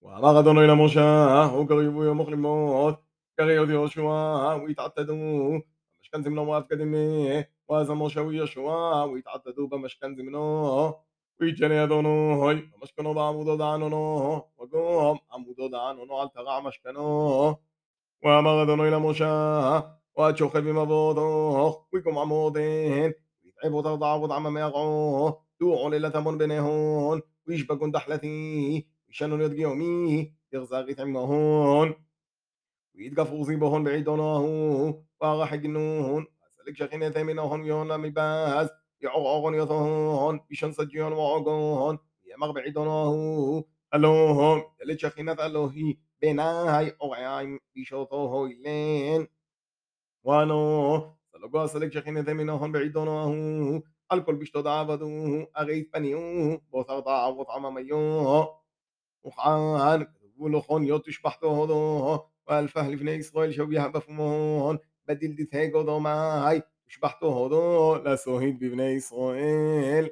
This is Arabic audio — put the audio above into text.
وراغ أدونو إلى موشاه وكريبو يوم أخرى موت. كريو دي يوشوا ويتعتدوا بمشكن زمنو وافكدني وازا موشا ويشوا ويتعتدوا بمشكن زمنو ويجني أدونو هاي بمشكنو بعمودو دعنونو وقوم عمودو دعنونو على تغع مشكنو وراغ أدونو إلى موشاه واتشوخي بمبوضوخ ويكم عمودين ويتعبوا تغضعوا وضع ما يقعوه دوعوا ليلة من بينهن ويشبكون دحلتي ويشنن يد يوميه يغزاغيت عمهون ويتقف غصيبهن بعيدونه وغح جنون وسلك شخين ثمنهن يون مباز يعوغن يثهن بشن سجيون وعقون يمغ بعيدونه ألوهم يلي شخينة ألوهي بناهي أوعيم بشوطوه إلين وانو سلقوا سلك شخينة ثمنهن بعيدونه الكل بشتو دعبدوه أغيث بنيوه بوثغ ضعوت عمميوه وخان ولو خون يوتش بحتو هدو والفهل بني إسرائيل شو بيها بفمون بدل دي تهيقو دوماي شبحتو هدو لسوهيد بني إسرائيل.